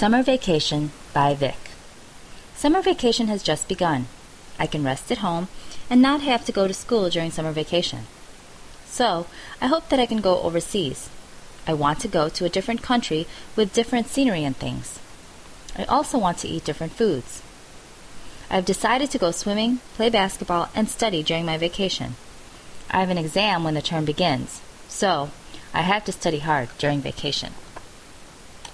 Summer Vacation by Vic. Summer vacation has just begun. I can rest at home and not have to go to school during summer vacation. So, I hope that I can go overseas. I want to go to a different country with different scenery and things. I also want to eat different foods. I've decided to go swimming, play basketball, and study during my vacation. I have an exam when the term begins, so I have to study hard during vacation.